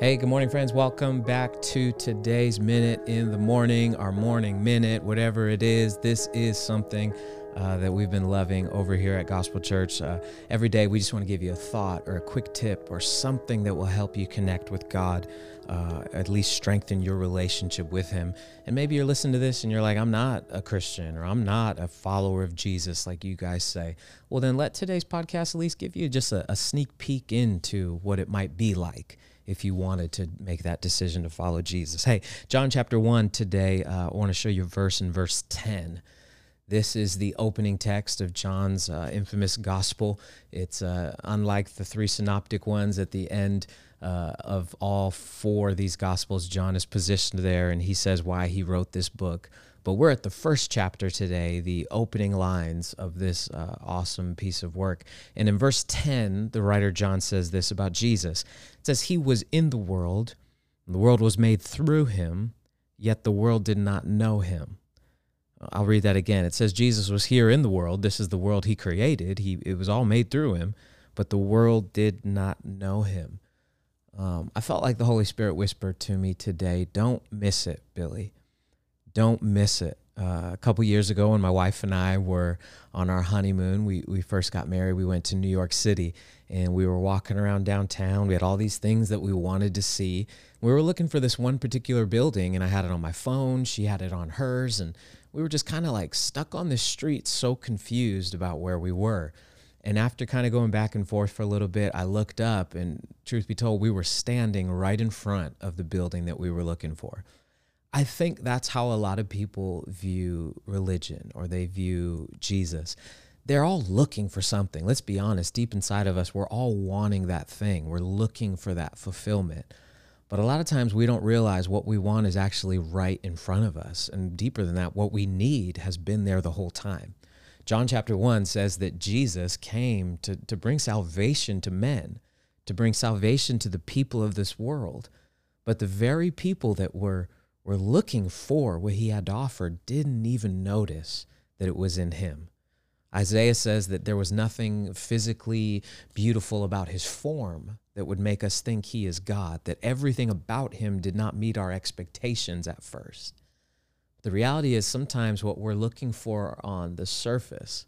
Hey, good morning, friends. Welcome back to today's Minute in the Morning, our morning minute, whatever it is. This is something uh, that we've been loving over here at Gospel Church. Uh, every day, we just want to give you a thought or a quick tip or something that will help you connect with God, uh, at least strengthen your relationship with Him. And maybe you're listening to this and you're like, I'm not a Christian or I'm not a follower of Jesus, like you guys say. Well, then let today's podcast at least give you just a, a sneak peek into what it might be like if you wanted to make that decision to follow Jesus. Hey, John chapter 1 today, uh, I want to show you verse in verse 10. This is the opening text of John's uh, infamous gospel. It's uh, unlike the three synoptic ones at the end uh, of all four of these gospels. John is positioned there and he says why he wrote this book. But we're at the first chapter today, the opening lines of this uh, awesome piece of work. And in verse 10, the writer John says this about Jesus it says, He was in the world, the world was made through him, yet the world did not know him. I'll read that again. It says, Jesus was here in the world. This is the world he created. He, it was all made through him, but the world did not know him. Um, I felt like the Holy Spirit whispered to me today, Don't miss it, Billy don't miss it. Uh, a couple years ago, when my wife and I were on our honeymoon, we, we first got married. We went to New York City and we were walking around downtown. We had all these things that we wanted to see. We were looking for this one particular building, and I had it on my phone. She had it on hers. And we were just kind of like stuck on the street, so confused about where we were. And after kind of going back and forth for a little bit, I looked up, and truth be told, we were standing right in front of the building that we were looking for. I think that's how a lot of people view religion or they view Jesus. They're all looking for something. Let's be honest, deep inside of us, we're all wanting that thing. We're looking for that fulfillment. But a lot of times we don't realize what we want is actually right in front of us. And deeper than that, what we need has been there the whole time. John chapter 1 says that Jesus came to, to bring salvation to men, to bring salvation to the people of this world. But the very people that were were looking for what he had to offer didn't even notice that it was in him. Isaiah says that there was nothing physically beautiful about his form that would make us think he is God, that everything about him did not meet our expectations at first. The reality is sometimes what we're looking for on the surface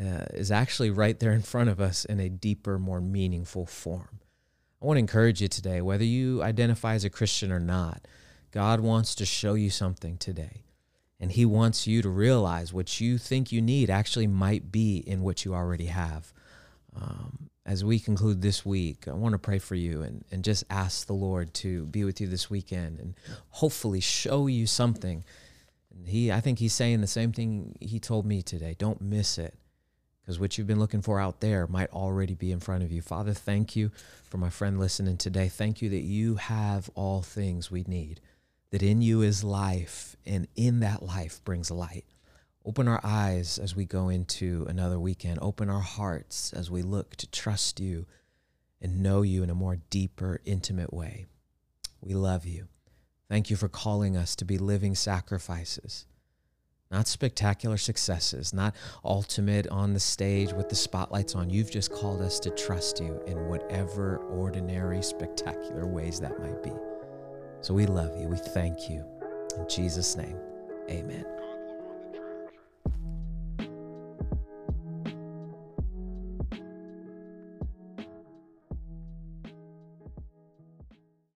uh, is actually right there in front of us in a deeper, more meaningful form. I want to encourage you today, whether you identify as a Christian or not, God wants to show you something today. And He wants you to realize what you think you need actually might be in what you already have. Um, as we conclude this week, I want to pray for you and, and just ask the Lord to be with you this weekend and hopefully show you something. He, I think He's saying the same thing He told me today. Don't miss it because what you've been looking for out there might already be in front of you. Father, thank you for my friend listening today. Thank you that you have all things we need that in you is life, and in that life brings light. Open our eyes as we go into another weekend. Open our hearts as we look to trust you and know you in a more deeper, intimate way. We love you. Thank you for calling us to be living sacrifices, not spectacular successes, not ultimate on the stage with the spotlights on. You've just called us to trust you in whatever ordinary, spectacular ways that might be. So we love you. We thank you. In Jesus' name, amen.